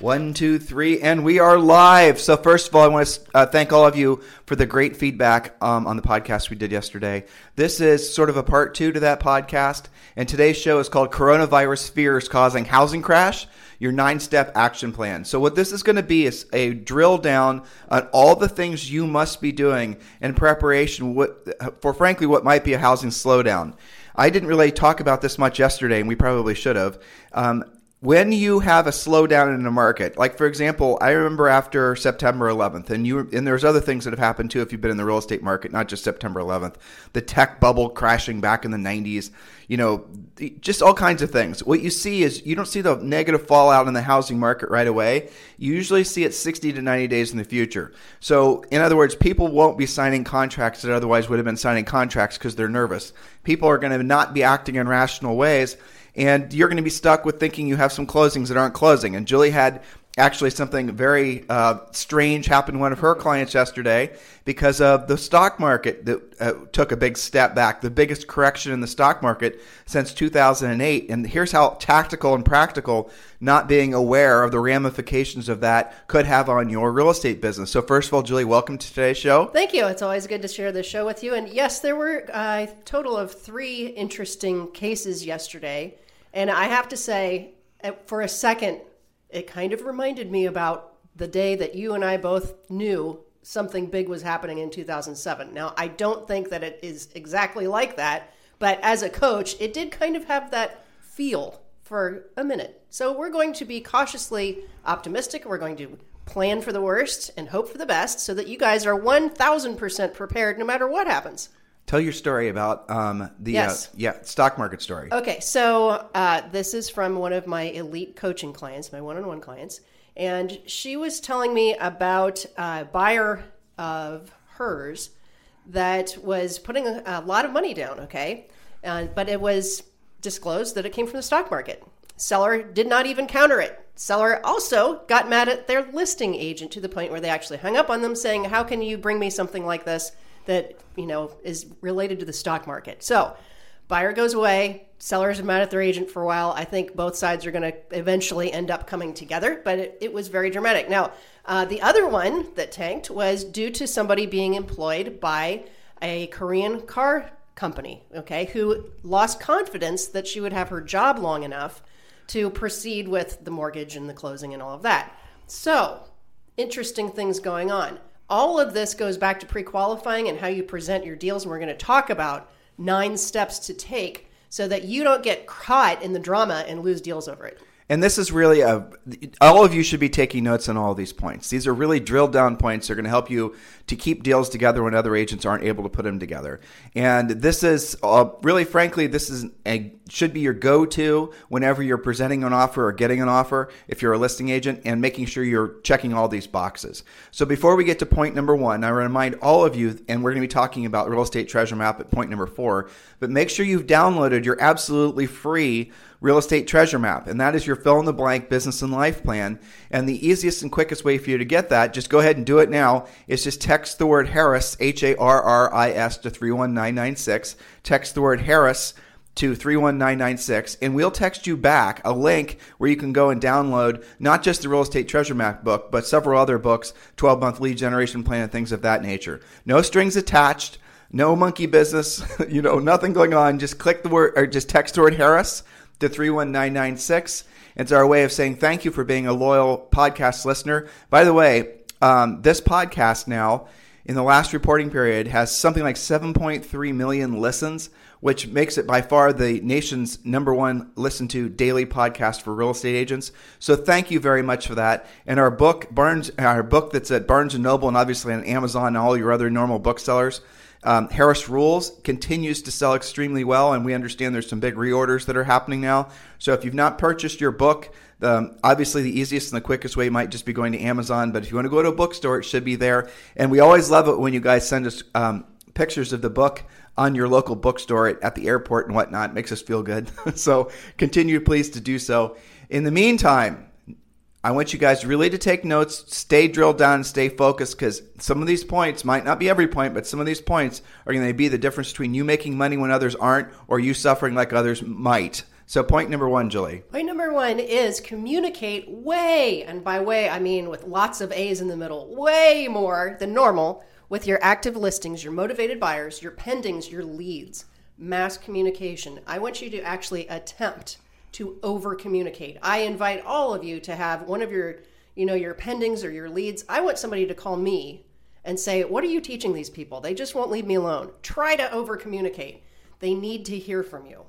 One, two, three, and we are live. So, first of all, I want to uh, thank all of you for the great feedback um, on the podcast we did yesterday. This is sort of a part two to that podcast, and today's show is called Coronavirus Fears Causing Housing Crash Your Nine Step Action Plan. So, what this is going to be is a drill down on all the things you must be doing in preparation for, frankly, what might be a housing slowdown. I didn't really talk about this much yesterday, and we probably should have. Um, when you have a slowdown in the market, like for example, I remember after September 11th, and you and there's other things that have happened too if you've been in the real estate market, not just September 11th, the tech bubble crashing back in the 90s, you know, just all kinds of things. What you see is you don't see the negative fallout in the housing market right away. You usually see it 60 to 90 days in the future. So, in other words, people won't be signing contracts that otherwise would have been signing contracts because they're nervous. People are going to not be acting in rational ways and you're going to be stuck with thinking you have some closings that aren't closing. And Julie had actually something very uh, strange happen to one of her clients yesterday because of the stock market that uh, took a big step back, the biggest correction in the stock market since 2008. And here's how tactical and practical not being aware of the ramifications of that could have on your real estate business. So, first of all, Julie, welcome to today's show. Thank you. It's always good to share this show with you. And yes, there were a total of three interesting cases yesterday. And I have to say, for a second, it kind of reminded me about the day that you and I both knew something big was happening in 2007. Now, I don't think that it is exactly like that, but as a coach, it did kind of have that feel for a minute. So we're going to be cautiously optimistic. We're going to plan for the worst and hope for the best so that you guys are 1000% prepared no matter what happens. Tell your story about um, the uh, yes. uh, yeah stock market story. Okay, so uh, this is from one of my elite coaching clients, my one-on-one clients, and she was telling me about a buyer of hers that was putting a, a lot of money down. Okay, uh, but it was disclosed that it came from the stock market. Seller did not even counter it. Seller also got mad at their listing agent to the point where they actually hung up on them, saying, "How can you bring me something like this?" That you know is related to the stock market. So buyer goes away, sellers mad at their agent for a while. I think both sides are going to eventually end up coming together, but it, it was very dramatic. Now, uh, the other one that tanked was due to somebody being employed by a Korean car company, okay, who lost confidence that she would have her job long enough to proceed with the mortgage and the closing and all of that. So, interesting things going on. All of this goes back to pre qualifying and how you present your deals. And we're going to talk about nine steps to take so that you don't get caught in the drama and lose deals over it. And this is really a, all of you should be taking notes on all these points. These are really drilled down points. They're going to help you to keep deals together when other agents aren't able to put them together. And this is uh, really, frankly, this is a, should be your go to whenever you're presenting an offer or getting an offer if you're a listing agent and making sure you're checking all these boxes. So before we get to point number one, I remind all of you, and we're going to be talking about real estate treasure map at point number four, but make sure you've downloaded your absolutely free real estate treasure map. And that is your fill in the blank business and life plan. And the easiest and quickest way for you to get that, just go ahead and do it now, is just text the word Harris, H A R R I S, to 31996. Text the word Harris to 31996 and we'll text you back a link where you can go and download not just the real estate treasure map book but several other books 12 month lead generation plan and things of that nature no strings attached no monkey business you know nothing going on just click the word or just text the word harris to 31996. It's our way of saying thank you for being a loyal podcast listener. By the way, um, this podcast now, in the last reporting period, has something like 7.3 million listens, which makes it by far the nation's number one listened to daily podcast for real estate agents. So thank you very much for that. And our book, Barnes, our book that's at Barnes and Noble and obviously on Amazon and all your other normal booksellers Um, Harris Rules continues to sell extremely well, and we understand there's some big reorders that are happening now. So if you've not purchased your book, um, obviously the easiest and the quickest way might just be going to Amazon. But if you want to go to a bookstore, it should be there. And we always love it when you guys send us um, pictures of the book on your local bookstore at the airport and whatnot. It makes us feel good. so continue, please, to do so. In the meantime, I want you guys really to take notes, stay drilled down, stay focused because some of these points might not be every point, but some of these points are going to be the difference between you making money when others aren't or you suffering like others might. So, point number one, Julie. Point number one is communicate way, and by way, I mean with lots of A's in the middle, way more than normal with your active listings, your motivated buyers, your pendings, your leads. Mass communication. I want you to actually attempt to over communicate. I invite all of you to have one of your, you know, your pendings or your leads. I want somebody to call me and say, "What are you teaching these people? They just won't leave me alone." Try to over communicate. They need to hear from you.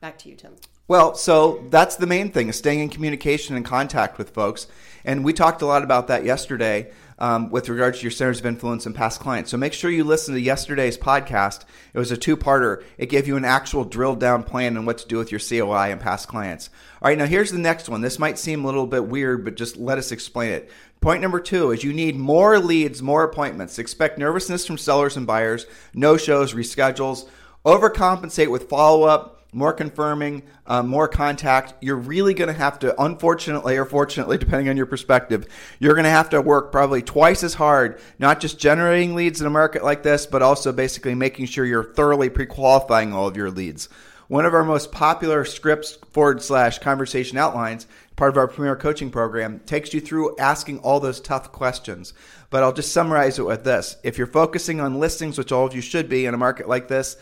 Back to you, Tim. Well, so that's the main thing is staying in communication and contact with folks. And we talked a lot about that yesterday um, with regards to your centers of influence and past clients. So make sure you listen to yesterday's podcast. It was a two parter. It gave you an actual drilled down plan on what to do with your COI and past clients. All right, now here's the next one. This might seem a little bit weird, but just let us explain it. Point number two is you need more leads, more appointments. Expect nervousness from sellers and buyers, no shows, reschedules, overcompensate with follow up more confirming, uh, more contact. You're really going to have to, unfortunately or fortunately, depending on your perspective, you're going to have to work probably twice as hard, not just generating leads in a market like this, but also basically making sure you're thoroughly pre qualifying all of your leads. One of our most popular scripts forward slash conversation outlines, part of our premier coaching program, takes you through asking all those tough questions. But I'll just summarize it with this. If you're focusing on listings, which all of you should be in a market like this,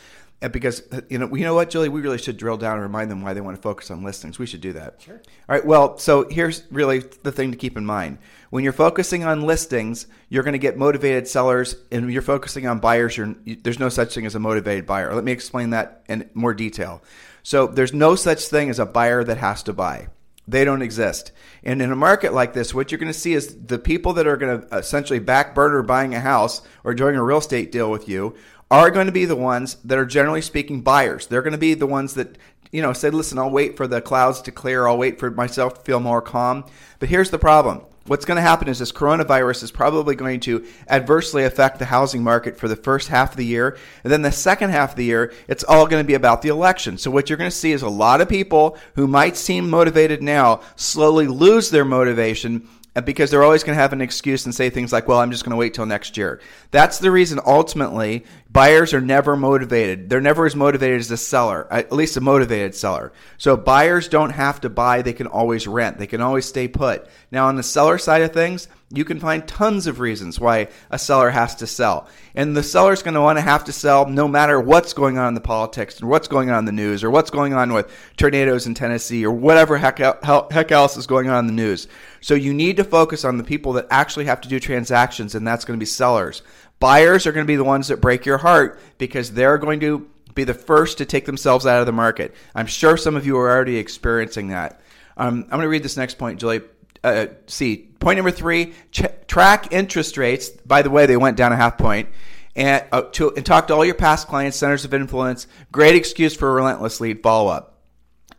because you know, you know what, Julie, we really should drill down and remind them why they want to focus on listings. We should do that. Sure. All right. Well, so here's really the thing to keep in mind: when you're focusing on listings, you're going to get motivated sellers, and when you're focusing on buyers, there's no such thing as a motivated buyer. Let me explain that in more detail. So there's no such thing as a buyer that has to buy. They don't exist. And in a market like this, what you're going to see is the people that are going to essentially back burner buying a house or doing a real estate deal with you are going to be the ones that are generally speaking buyers. They're going to be the ones that, you know, say, listen, I'll wait for the clouds to clear. I'll wait for myself to feel more calm. But here's the problem. What's going to happen is this coronavirus is probably going to adversely affect the housing market for the first half of the year. And then the second half of the year, it's all going to be about the election. So what you're going to see is a lot of people who might seem motivated now slowly lose their motivation Uh, because they're always going to have an excuse and say things like, well, I'm just going to wait till next year. That's the reason ultimately buyers are never motivated. They're never as motivated as a seller, at least a motivated seller. So buyers don't have to buy, they can always rent, they can always stay put. Now, on the seller side of things, you can find tons of reasons why a seller has to sell. And the seller's going to want to have to sell no matter what's going on in the politics or what's going on in the news or what's going on with tornadoes in Tennessee or whatever heck, heck else is going on in the news. So you need to focus on the people that actually have to do transactions, and that's going to be sellers. Buyers are going to be the ones that break your heart because they're going to be the first to take themselves out of the market. I'm sure some of you are already experiencing that. Um, I'm going to read this next point, Julie. Uh, see, point number three: ch- track interest rates. By the way, they went down a half point. And, uh, to, and talk to all your past clients, centers of influence. Great excuse for relentless lead follow up.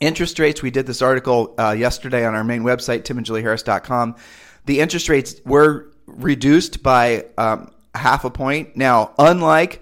Interest rates. We did this article uh, yesterday on our main website, timandjulieharris.com. The interest rates were reduced by um, half a point. Now, unlike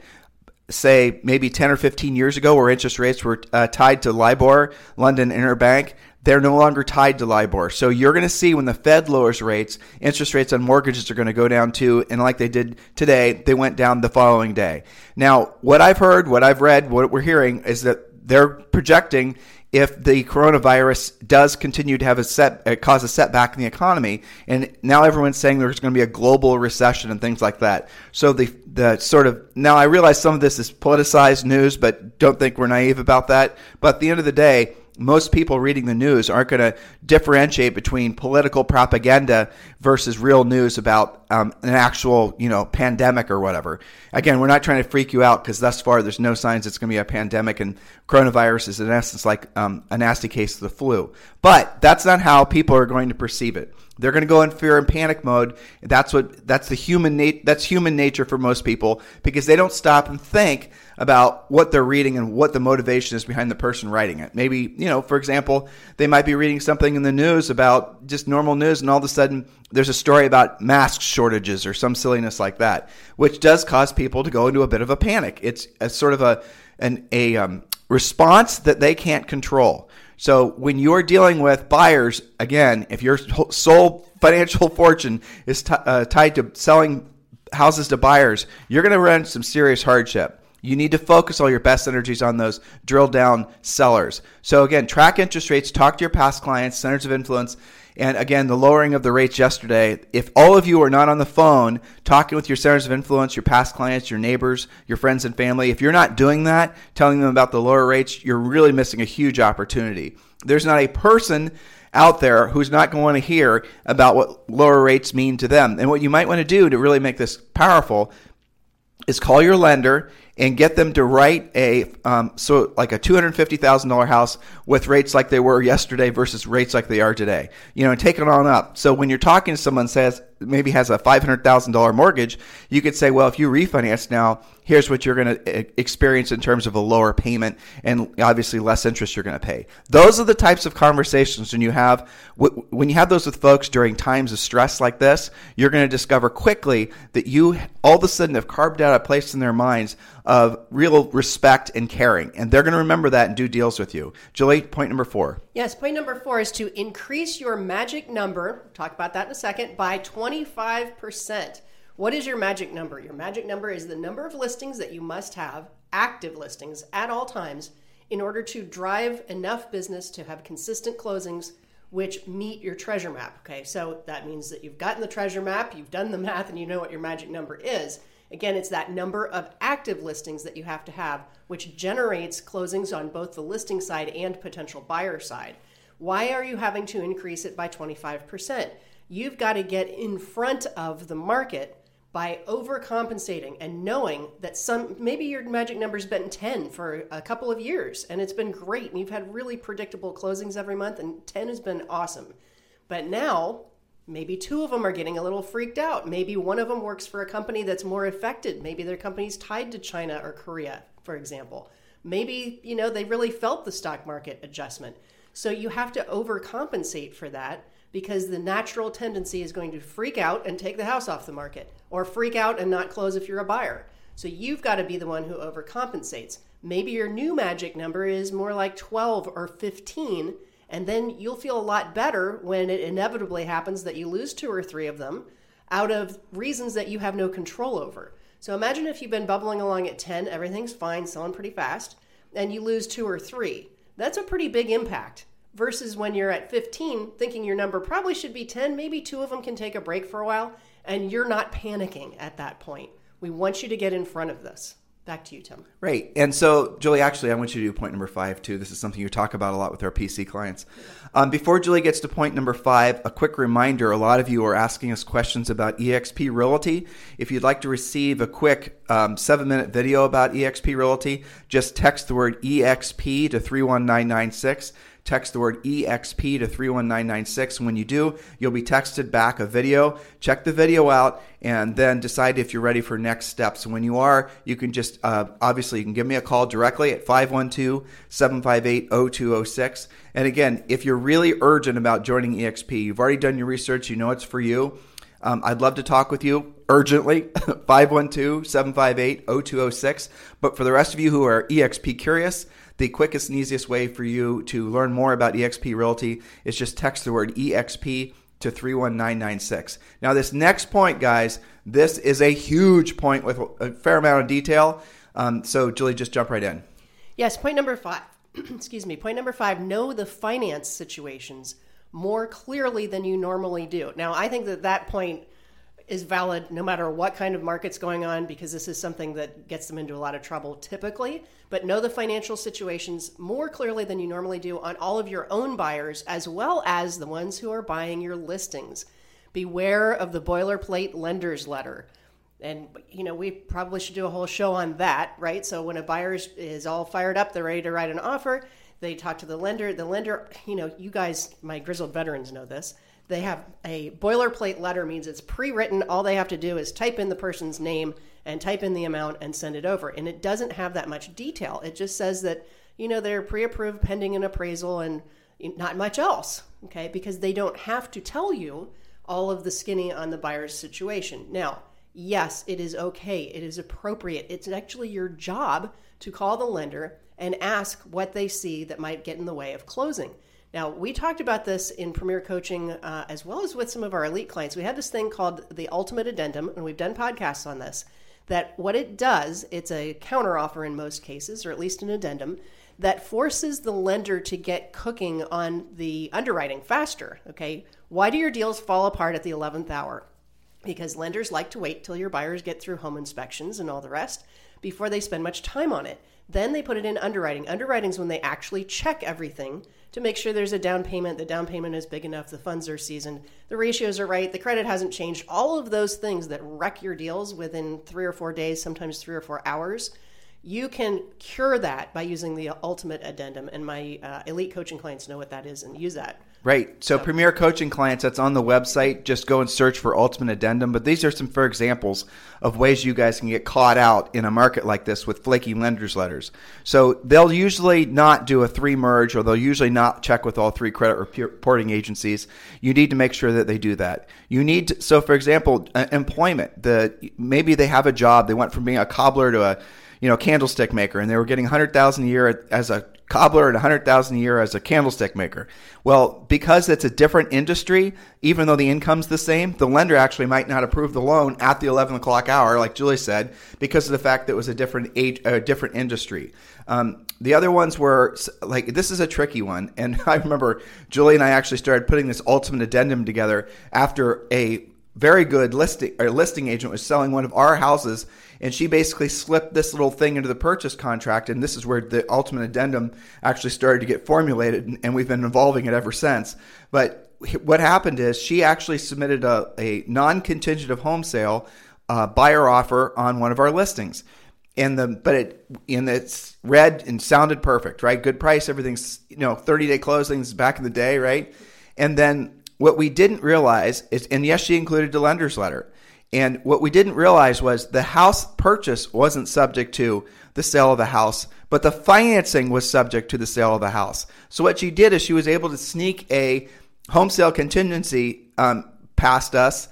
say maybe 10 or 15 years ago where interest rates were uh, tied to LIBOR, London Interbank, they're no longer tied to LIBOR. So you're going to see when the Fed lowers rates, interest rates on mortgages are going to go down too. And like they did today, they went down the following day. Now, what I've heard, what I've read, what we're hearing is that they're projecting if the coronavirus does continue to have a set uh, cause a setback in the economy and now everyone's saying there's going to be a global recession and things like that. So the the sort of now I realize some of this is politicized news but don't think we're naive about that. But at the end of the day most people reading the news aren't going to differentiate between political propaganda versus real news about um, an actual, you know, pandemic or whatever. Again, we're not trying to freak you out because thus far there's no signs it's going to be a pandemic, and coronavirus is in essence like um, a nasty case of the flu. But that's not how people are going to perceive it. They're going to go in fear and panic mode. That's what that's the human nat- that's human nature for most people because they don't stop and think about what they're reading and what the motivation is behind the person writing it. Maybe, you know, for example, they might be reading something in the news about just normal news and all of a sudden there's a story about mask shortages or some silliness like that, which does cause people to go into a bit of a panic. It's a sort of a an a um, response that they can't control. So when you're dealing with buyers, again, if your sole financial fortune is t- uh, tied to selling houses to buyers, you're going to run some serious hardship. You need to focus all your best energies on those drill down sellers. So again, track interest rates, talk to your past clients, centers of influence, and again, the lowering of the rates yesterday. If all of you are not on the phone talking with your centers of influence, your past clients, your neighbors, your friends and family, if you're not doing that, telling them about the lower rates, you're really missing a huge opportunity. There's not a person out there who's not going to hear about what lower rates mean to them. And what you might want to do to really make this powerful is call your lender and get them to write a um, so like a two hundred fifty thousand dollar house with rates like they were yesterday versus rates like they are today. You know, and take it on up. So when you're talking to someone says maybe has a five hundred thousand dollar mortgage, you could say, well, if you refinance now, here's what you're going to eh, experience in terms of a lower payment and obviously less interest you're going to pay. Those are the types of conversations when you have when you have those with folks during times of stress like this, you're going to discover quickly that you all of a sudden have carved out a place in their minds of real respect and caring, and they're going to remember that and do deals with you. Julie, point number 4. Yes, point number 4 is to increase your magic number, talk about that in a second, by 25%. What is your magic number? Your magic number is the number of listings that you must have, active listings at all times, in order to drive enough business to have consistent closings which meet your treasure map. Okay, so that means that you've gotten the treasure map, you've done the math, and you know what your magic number is. Again, it's that number of active listings that you have to have, which generates closings on both the listing side and potential buyer side. Why are you having to increase it by 25%? You've got to get in front of the market by overcompensating and knowing that some maybe your magic number's been 10 for a couple of years and it's been great and you've had really predictable closings every month and 10 has been awesome. But now maybe two of them are getting a little freaked out. Maybe one of them works for a company that's more affected. Maybe their company's tied to China or Korea, for example. Maybe, you know, they really felt the stock market adjustment. So you have to overcompensate for that because the natural tendency is going to freak out and take the house off the market or freak out and not close if you're a buyer. So you've got to be the one who overcompensates. Maybe your new magic number is more like 12 or 15, and then you'll feel a lot better when it inevitably happens that you lose two or three of them out of reasons that you have no control over. So imagine if you've been bubbling along at 10, everything's fine, selling pretty fast, and you lose two or three. That's a pretty big impact versus when you're at 15 thinking your number probably should be 10 maybe two of them can take a break for a while and you're not panicking at that point. We want you to get in front of this. Back to you tim. Right. And so julie actually i want you to do point number five too. This is something you talk about a lot with our pc clients. Um, before julie gets to point number five a quick reminder a lot of you are asking us questions about exp realty. If you'd like to receive a quick um, seven minute video about exp realty just text the word exp to 31996 text the word EXP to 31996. When you do, you'll be texted back a video. Check the video out and then decide if you're ready for next steps. When you are, you can just uh, obviously you can give me a call directly at 512 758 0206. And again, if you're really urgent about joining EXP, you've already done your research, you know it's for you. Um, I'd love to talk with you urgently, 512 758 0206. But for the rest of you who are EXP curious, the quickest and easiest way for you to learn more about eXp Realty is just text the word EXP to 31996. Now, this next point, guys, this is a huge point with a fair amount of detail. Um, so, Julie, just jump right in. Yes, point number five. Excuse me. Point number five know the finance situations more clearly than you normally do. Now, I think that that point is valid no matter what kind of market's going on because this is something that gets them into a lot of trouble typically. But know the financial situations more clearly than you normally do on all of your own buyers as well as the ones who are buying your listings. beware of the boilerplate lender's letter. And you know, we probably should do a whole show on that, right? So when a buyer is, all fired up, they're ready to write an offer. They talk to the lender. The lender, you know, you guys, my grizzled veterans know this. They have a boilerplate letter means it's pre-written. All they have to do is type in the person's name and type in the amount and send it over. And it doesn't have that much detail. It just says that you know they're pre-approved pending an appraisal and not much else. Okay, because they don't have to tell you all of the skinny on the buyer's situation. Now, yes, it is okay. It is appropriate. It's actually your job to call the lender and ask what they see that might get in the way of closing. Now, we talked about this in Premier Coaching uh, as well as with some of our elite clients. We have this thing called the Ultimate Addendum, and we've done podcasts on this. That what it does, it's a counteroffer in most cases, or at least an addendum, that forces the lender to get cooking on the underwriting faster. Okay. Why do your deals fall apart at the 11th hour? Because lenders like to wait till your buyers get through home inspections and all the rest before they spend much time on it. Then they put it in underwriting. Underwriting is when they actually check everything to make sure there's a down payment, the down payment is big enough, the funds are seasoned, the ratios are right, the credit hasn't changed. All of those things that wreck your deals within three or four days, sometimes three or four hours you can cure that by using the ultimate addendum and my uh, elite coaching clients know what that is and use that. Right. So, so, premier coaching clients that's on the website. Just go and search for ultimate addendum. But these are some fair examples of ways you guys can get caught out in a market like this with flaky lenders letters. So they'll usually not do a three merge or they'll usually not check with all three credit reporting agencies. You need to make sure that they do that. You need to, so for example uh, employment. The maybe they have a job. They went from being a cobbler to a you know, candlestick maker, and they were getting 100,000 a year as a cobbler and 100,000 a year as a candlestick maker. Well, because it's a different industry, even though the income's the same, the lender actually might not approve the loan at the 11 o'clock hour, like Julie said, because of the fact that it was a different age, a different industry. Um, the other ones were like this is a tricky one, and I remember Julie and I actually started putting this ultimate addendum together after a very good listing or listing agent was selling one of our houses and she basically slipped this little thing into the purchase contract and this is where the ultimate addendum actually started to get formulated and we've been evolving it ever since. But what happened is she actually submitted a, a non-contingent of home sale uh, buyer offer on one of our listings. And the but it and it's read and sounded perfect right? Good price everything's you know 30 day closings back in the day right? And then what we didn't realize is, and yes, she included the lender's letter. And what we didn't realize was the house purchase wasn't subject to the sale of the house, but the financing was subject to the sale of the house. So what she did is she was able to sneak a home sale contingency um, past us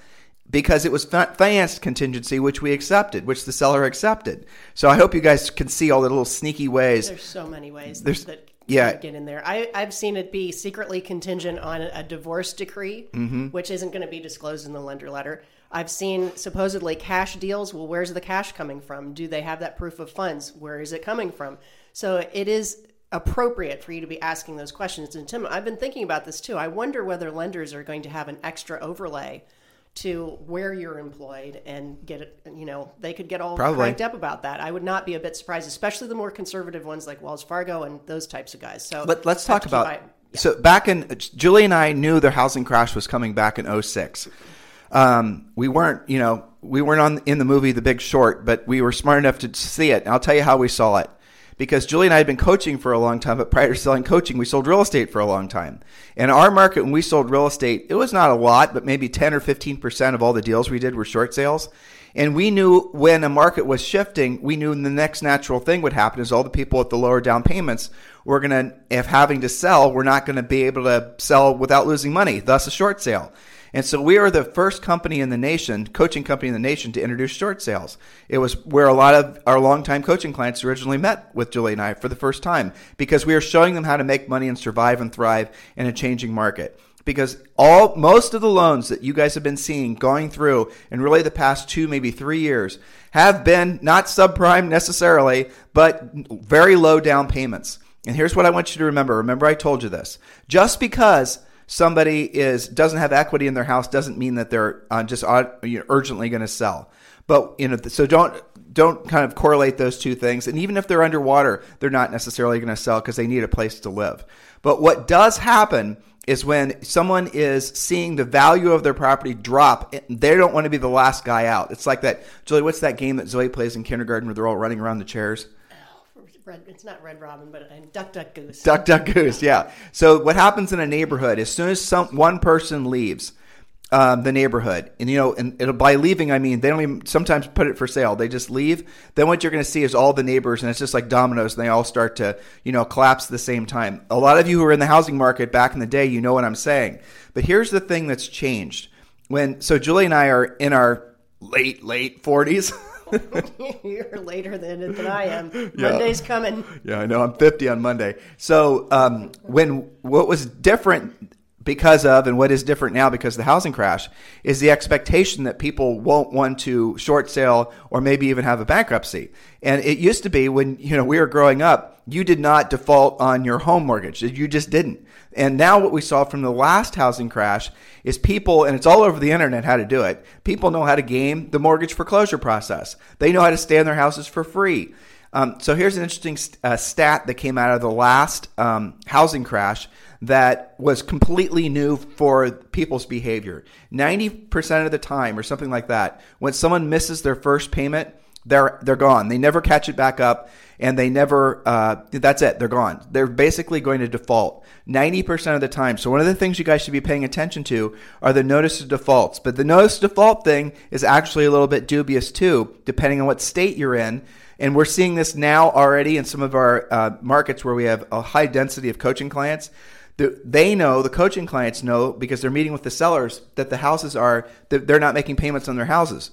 because it was financed contingency, which we accepted, which the seller accepted. So I hope you guys can see all the little sneaky ways. There's so many ways There's, that yeah. get in there. I, I've seen it be secretly contingent on a divorce decree, mm-hmm. which isn't going to be disclosed in the lender letter. I've seen supposedly cash deals. Well, where's the cash coming from? Do they have that proof of funds? Where is it coming from? So it is appropriate for you to be asking those questions. And Tim, I've been thinking about this too. I wonder whether lenders are going to have an extra overlay to where you're employed and get it you know they could get all Probably. cranked up about that i would not be a bit surprised especially the more conservative ones like wells fargo and those types of guys so But Let, us talk about yeah. so back in julie and i knew the housing crash was coming back in 06 um, we weren't you know we weren't on in the movie the big short but we were smart enough to see it and i'll tell you how we saw it because Julie and I had been coaching for a long time, but prior to selling coaching, we sold real estate for a long time. In our market, when we sold real estate, it was not a lot, but maybe 10 or 15% of all the deals we did were short sales. And we knew when a market was shifting, we knew the next natural thing would happen is all the people at the lower down payments were going to, if having to sell, we're not going to be able to sell without losing money, thus a short sale. And so we are the first company in the nation, coaching company in the nation, to introduce short sales. It was where a lot of our longtime coaching clients originally met with Julie and I for the first time because we are showing them how to make money and survive and thrive in a changing market. Because all most of the loans that you guys have been seeing going through in really the past two, maybe three years have been not subprime necessarily, but very low down payments. And here's what I want you to remember. Remember, I told you this. Just because somebody is doesn't have equity in their house doesn't mean that they're uh, just you know, urgently going to sell. But you know, so don't don't kind of correlate those two things. And even if they're underwater, they're not necessarily going to sell because they need a place to live. But what does happen is when someone is seeing the value of their property drop. They don't want to be the last guy out. It's like that. Julie, what's that game that Zoe plays in kindergarten where they're all running around the chairs? Red, it's not Red Robin, but uh, Duck Duck Goose. Duck Duck Goose, yeah. So what happens in a neighborhood as soon as some one person leaves um, the neighborhood, and you know, and by leaving I mean they don't even sometimes put it for sale. They just leave. Then what you're going to see is all the neighbors, and it's just like dominoes, and they all start to you know collapse at the same time. A lot of you who are in the housing market back in the day, you know what I'm saying. But here's the thing that's changed. When so Julie and I are in our late late 40s. You're later than than I am. Yeah. Monday's coming. Yeah, I know. I'm 50 on Monday. So um, when what was different because of and what is different now because of the housing crash is the expectation that people won't want to short sale or maybe even have a bankruptcy. And it used to be when you know we were growing up, you did not default on your home mortgage. You just didn't. And now what we saw from the last housing crash is people, and it's all over the internet how to do it. People know how to game the mortgage foreclosure process. They know how to stay in their houses for free. Um, so here's an interesting uh, stat that came out of the last um, housing crash that was completely new for people's behavior. 90% of the time, or something like that, when someone misses their first payment, they're they're gone. They never catch it back up, and they never. Uh, that's it. They're gone. They're basically going to default ninety percent of the time. So one of the things you guys should be paying attention to are the notice of defaults. But the notice of default thing is actually a little bit dubious too, depending on what state you're in. And we're seeing this now already in some of our uh, markets where we have a high density of coaching clients. They know the coaching clients know because they're meeting with the sellers that the houses are that they're not making payments on their houses.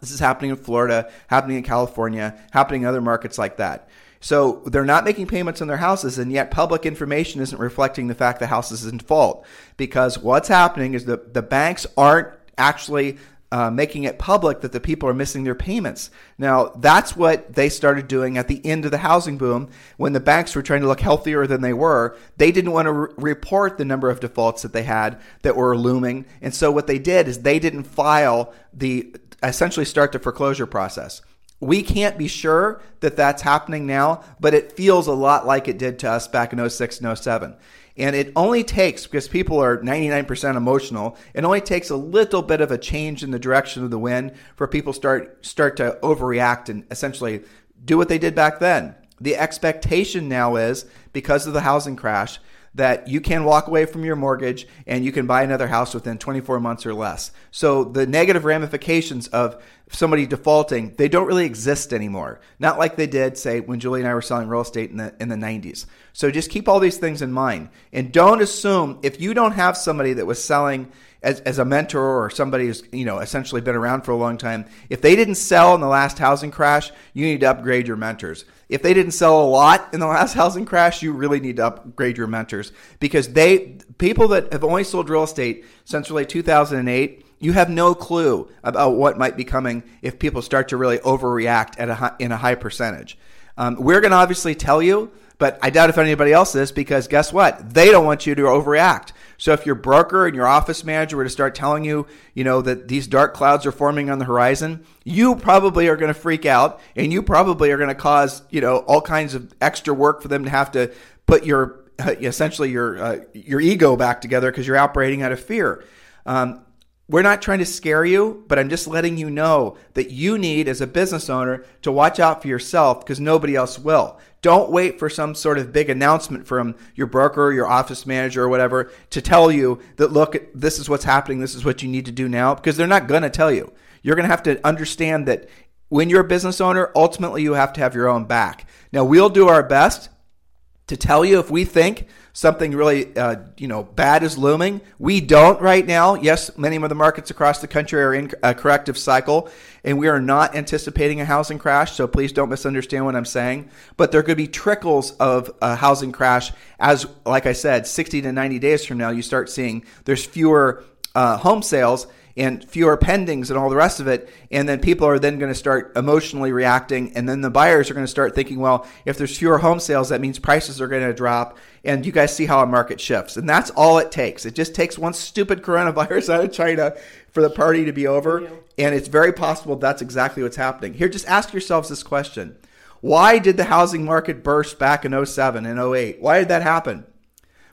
This is happening in florida happening in california happening in other markets like that. So they're not making payments on their houses and yet public information isn't reflecting the fact the house is in default because what's happening is that the banks aren't actually uh, making it public that the people are missing their payments. Now, that's what they started doing at the end of the housing boom when the banks were trying to look healthier than they were. They didn't want to re- report the number of defaults that they had that were looming. And so, what they did is they didn't file the essentially start the foreclosure process. We can't be sure that that's happening now, but it feels a lot like it did to us back in 06 and 07. And it only takes, because people are 99% emotional, it only takes a little bit of a change in the direction of the wind for people start start to overreact and essentially do what they did back then. The expectation now is because of the housing crash that you can walk away from your mortgage and you can buy another house within 24 months or less. So the negative ramifications of somebody defaulting, they don't really exist anymore. Not like they did, say, when Julie and I were selling real estate in the in the 90s. So just keep all these things in mind. And don't assume if you don't have somebody that was selling as, as a mentor or somebody who's you know essentially been around for a long time, if they didn't sell in the last housing crash, you need to upgrade your mentors. If they didn't sell a lot in the last housing crash, you really need to upgrade your mentors because they people that have only sold real estate since really 2008 you have no clue about what might be coming if people start to really overreact at a high, in a high percentage. Um, we're going to obviously tell you, but I doubt if anybody else is because guess what? They don't want you to overreact. So if your broker and your office manager were to start telling you, you know, that these dark clouds are forming on the horizon, you probably are going to freak out and you probably are going to cause, you know, all kinds of extra work for them to have to put your essentially your uh, your ego back together because you're operating out of fear. Um, we're not trying to scare you, but I'm just letting you know that you need, as a business owner, to watch out for yourself because nobody else will. Don't wait for some sort of big announcement from your broker, your office manager, or whatever to tell you that, look, this is what's happening, this is what you need to do now, because they're not going to tell you. You're going to have to understand that when you're a business owner, ultimately you have to have your own back. Now, we'll do our best to tell you if we think something really uh, you know bad is looming. We don't right now. Yes, many of the markets across the country are in a corrective cycle, and we are not anticipating a housing crash. So please don't misunderstand what I'm saying. But there could be trickles of a housing crash as, like I said, 60 to 90 days from now, you start seeing there's fewer uh, home sales and fewer pendings and all the rest of it. And then people are then going to start emotionally reacting. And then the buyers are going to start thinking, well, if there's fewer home sales, that means prices are going to drop. And you guys see how a market shifts. And that's all it takes. It just takes one stupid coronavirus out of China for the party to be over. And it's very possible that's exactly what's happening. Here, just ask yourselves this question. Why did the housing market burst back in 07 and 08? Why did that happen?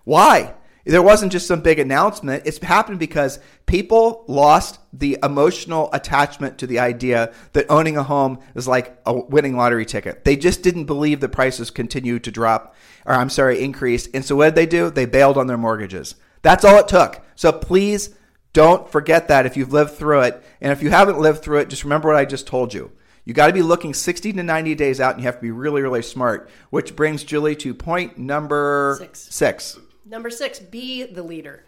Why? There wasn't just some big announcement. It's happened because people lost the emotional attachment to the idea that owning a home is like a winning lottery ticket. They just didn't believe the prices continued to drop, or I'm sorry, increase. And so what did they do? They bailed on their mortgages. That's all it took. So please don't forget that if you've lived through it. And if you haven't lived through it, just remember what I just told you. You got to be looking 60 to 90 days out and you have to be really, really smart, which brings Julie to point number Six. six. Number six, be the leader.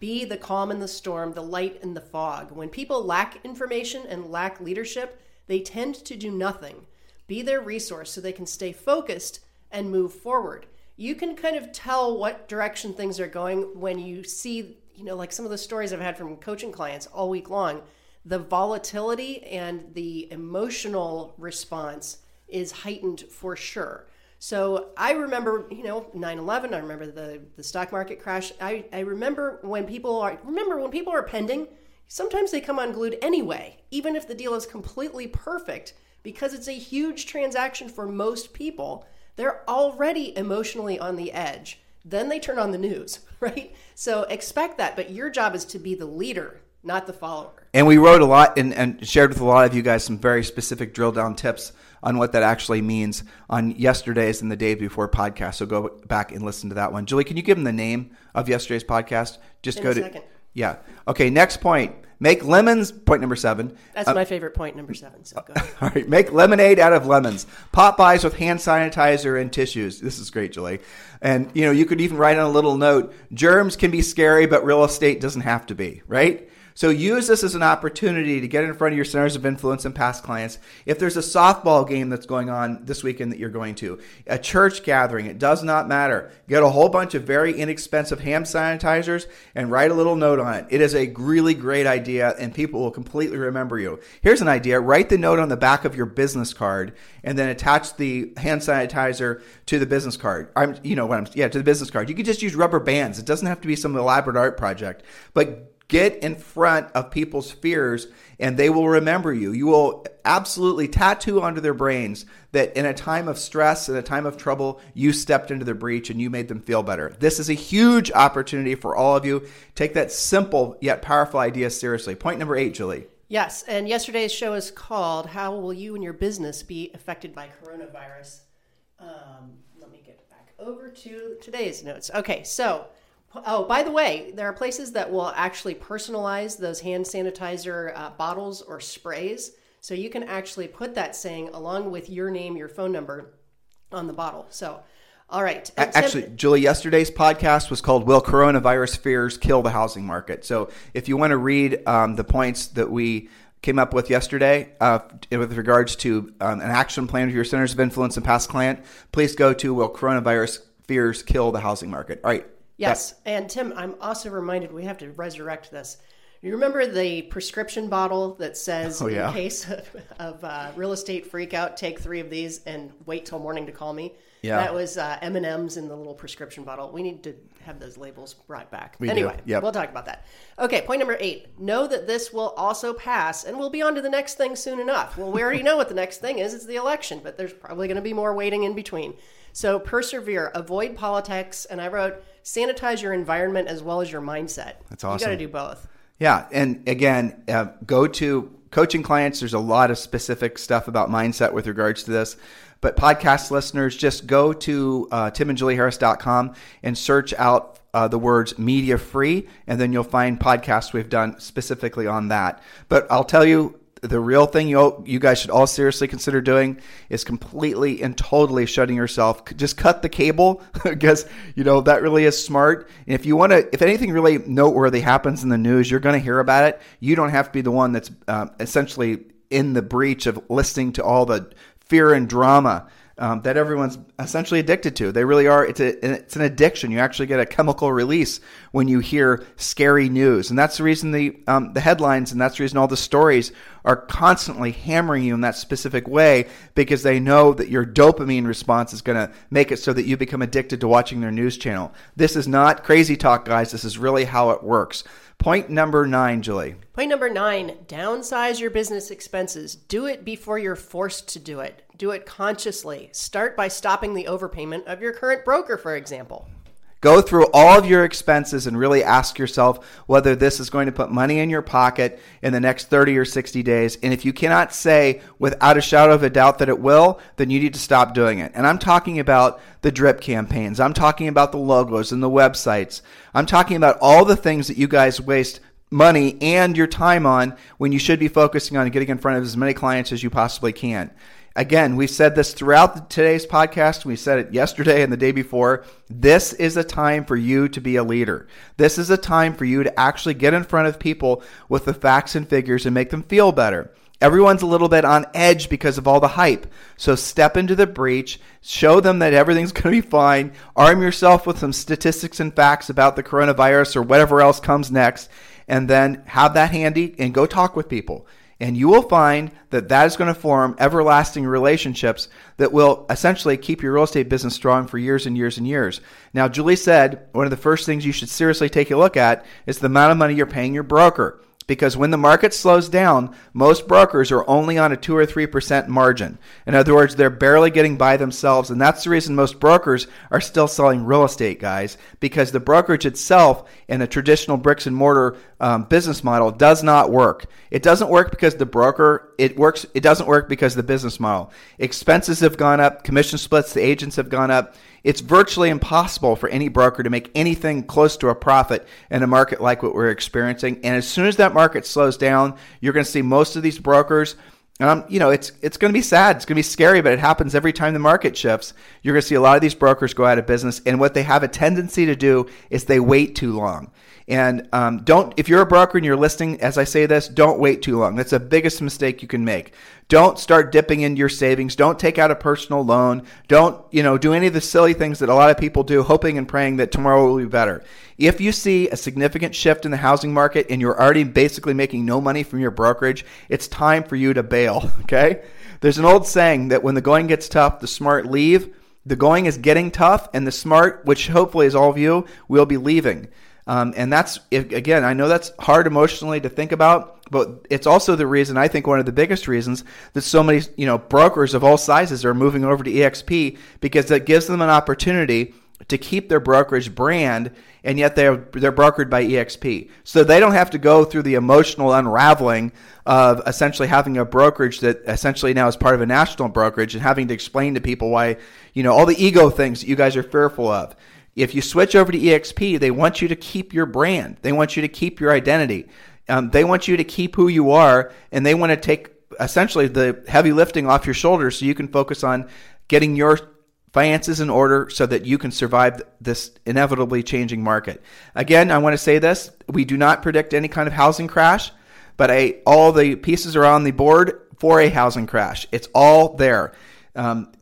Be the calm in the storm, the light in the fog. When people lack information and lack leadership, they tend to do nothing. Be their resource so they can stay focused and move forward. You can kind of tell what direction things are going when you see, you know, like some of the stories I've had from coaching clients all week long. The volatility and the emotional response is heightened for sure. So I remember, you know, 9/11. I remember the the stock market crash. I, I remember when people are remember when people are pending. Sometimes they come unglued anyway, even if the deal is completely perfect, because it's a huge transaction for most people. They're already emotionally on the edge. Then they turn on the news, right? So expect that, but your job is to be the leader, not the follower. And we wrote a lot and, and shared with a lot of you guys some very specific drill down tips on what that actually means on yesterday's and the day before podcast. So go back and listen to that one. Julie, can you give them the name of yesterday's podcast? Just In go a to second. yeah. Okay. Next point. Make lemons. Point number seven. That's uh, my favorite point, number seven. So go ahead. All right, make lemonade out of lemons. Pop bys with hand sanitizer and tissues. This is great, Julie. And you know, you could even write on a little note: germs can be scary, but real estate doesn't have to be, right? So use this as an opportunity to get in front of your centers of influence and past clients. If there's a softball game that's going on this weekend that you're going to, a church gathering, it does not matter. Get a whole bunch of very inexpensive hand sanitizers and write a little note on it. It is a really great idea and people will completely remember you. Here's an idea. Write the note on the back of your business card and then attach the hand sanitizer to the business card. I'm, you know what I'm, yeah, to the business card. You could just use rubber bands. It doesn't have to be some elaborate art project, but Get in front of people's fears and they will remember you. You will absolutely tattoo onto their brains that in a time of stress, in a time of trouble, you stepped into the breach and you made them feel better. This is a huge opportunity for all of you. Take that simple yet powerful idea seriously. Point number eight, Julie. Yes, and yesterday's show is called "How Will You and Your Business Be Affected by Coronavirus?" Um, let me get back over to today's notes. Okay, so oh, by the way, there are places that will actually personalize those hand sanitizer uh, bottles or sprays, so you can actually put that saying along with your name, your phone number on the bottle. So, all right, Actually, Julie, yesterday's podcast was called "Will Coronavirus Fears Kill the Housing Market?" So, if you want to read um, the points that we came up with yesterday uh, with regards to um, an action plan for your centers of influence and past client, please go to "Will Coronavirus Fears Kill the Housing Market?" All right. Yes, and Tim, I'm also reminded we have to resurrect this. You remember the prescription bottle that says, Oh, yeah. "In case of, of uh, real estate freakout, take three of these and wait till morning to call me." Yeah. that was uh, M and M's in the little prescription bottle. We need to have those labels brought back. We do, anyway, yep. we'll talk about that. Okay, point number eight: know that this will also pass, and we'll be on to the next thing soon enough. Well, we already know what the next thing is. It's the election, but there's probably going to be more waiting in between. So persevere, avoid politics, and I wrote sanitize your environment as well as your mindset. That's awesome. You got to do both. Yeah, and again, uh, go to coaching clients. There's a lot of specific stuff about mindset with regards to this. But podcast listeners, just go to uh, timandjulieharris.com and search out uh, the words media free, and then you'll find podcasts we've done specifically on that. But I'll tell you, the real thing you you guys should all seriously consider doing is completely and totally shutting yourself. Just cut the cable because you know that really is smart. And if you want to, if anything really noteworthy happens in the news, you're going to hear about it. You don't have to be the one that's um, essentially in the breach of listening to all the fear and drama um, that everyone's essentially addicted to. They really are. It's a it's an addiction. You actually get a chemical release when you hear scary news, and that's the reason the um, the headlines and that's the reason all the stories are constantly hammering you in that specific way because they know that your dopamine response is going to make it so that you become addicted to watching their news channel. This is not crazy talk, guys. This is really how it works. Point number nine, Julie. Point number nine downsize your business expenses. Do it before you're forced to do it. Do it consciously. Start by stopping the overpayment of your current broker, for example. Go through all of your expenses and really ask yourself whether this is going to put money in your pocket in the next 30 or 60 days. And if you cannot say without a shadow of a doubt that it will, then you need to stop doing it. And I'm talking about the drip campaigns. I'm talking about the logos and the websites. I'm talking about all the things that you guys waste money and your time on when you should be focusing on getting in front of as many clients as you possibly can. Again, we've said this throughout today's podcast. We said it yesterday and the day before. This is a time for you to be a leader. This is a time for you to actually get in front of people with the facts and figures and make them feel better. Everyone's a little bit on edge because of all the hype. So step into the breach, show them that everything's going to be fine, arm yourself with some statistics and facts about the coronavirus or whatever else comes next, and then have that handy and go talk with people. And you will find that that is going to form everlasting relationships that will essentially keep your real estate business strong for years and years and years. Now, Julie said one of the first things you should seriously take a look at is the amount of money you're paying your broker because when the market slows down, most brokers are only on a 2 or 3% margin. In other words, they're barely getting by themselves. And that's the reason most brokers are still selling real estate, guys, because the brokerage itself in a traditional bricks and mortar um, business model does not work. It doesn't work because the broker, it works, it doesn't work because the business model. Expenses have gone up, commission splits, the agents have gone up it's virtually impossible for any broker to make anything close to a profit in a market like what we're experiencing. And as soon as that market slows down, you're going to see most of these brokers. Um, you know, it's it's going to be sad. It's going to be scary, but it happens every time the market shifts. You're going to see a lot of these brokers go out of business, and what they have a tendency to do is they wait too long. And um, don't, if you're a broker and you're listening as I say this, don't wait too long. That's the biggest mistake you can make. Don't start dipping into your savings. Don't take out a personal loan. Don't, you know, do any of the silly things that a lot of people do, hoping and praying that tomorrow will be better. If you see a significant shift in the housing market and you're already basically making no money from your brokerage, it's time for you to bail. Okay. There's an old saying that when the going gets tough, the smart leave. The going is getting tough, and the smart, which hopefully is all of you, will be leaving. Um, and that's, again, I know that's hard emotionally to think about, but it's also the reason, I think one of the biggest reasons that so many, you know, brokers of all sizes are moving over to EXP because it gives them an opportunity to keep their brokerage brand and yet they're they're brokered by EXP. So they don't have to go through the emotional unraveling of essentially having a brokerage that essentially now is part of a national brokerage and having to explain to people why, you know, all the ego things that you guys are fearful of. If you switch over to EXP, they want you to keep your brand. They want you to keep your identity. Um, they want you to keep who you are, and they want to take essentially the heavy lifting off your shoulders so you can focus on getting your finances in order so that you can survive this inevitably changing market. Again, I want to say this we do not predict any kind of housing crash, but I, all the pieces are on the board for a housing crash. It's all there. Um,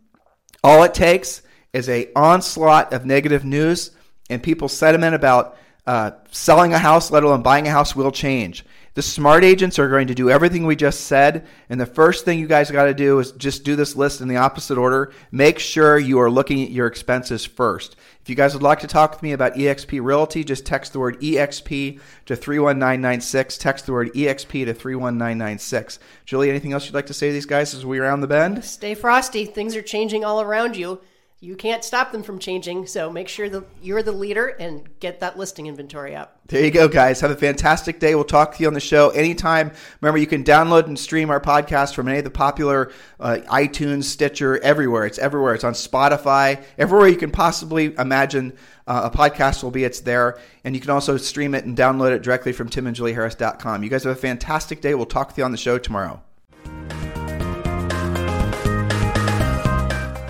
all it takes is a onslaught of negative news, and people's sentiment about uh, selling a house, let alone buying a house, will change. The smart agents are going to do everything we just said. And the first thing you guys got to do is just do this list in the opposite order. Make sure you are looking at your expenses first. If you guys would like to talk with me about EXP Realty, just text the word EXP to 31996. Text the word EXP to 31996. Julie, anything else you'd like to say to these guys as we round the bend? Stay frosty. Things are changing all around you you can't stop them from changing. So make sure that you're the leader and get that listing inventory up. There you go, guys. Have a fantastic day. We'll talk to you on the show anytime. Remember, you can download and stream our podcast from any of the popular uh, iTunes, Stitcher, everywhere. It's everywhere. It's on Spotify, everywhere you can possibly imagine uh, a podcast will be. It's there. And you can also stream it and download it directly from timandjulieharris.com. You guys have a fantastic day. We'll talk to you on the show tomorrow.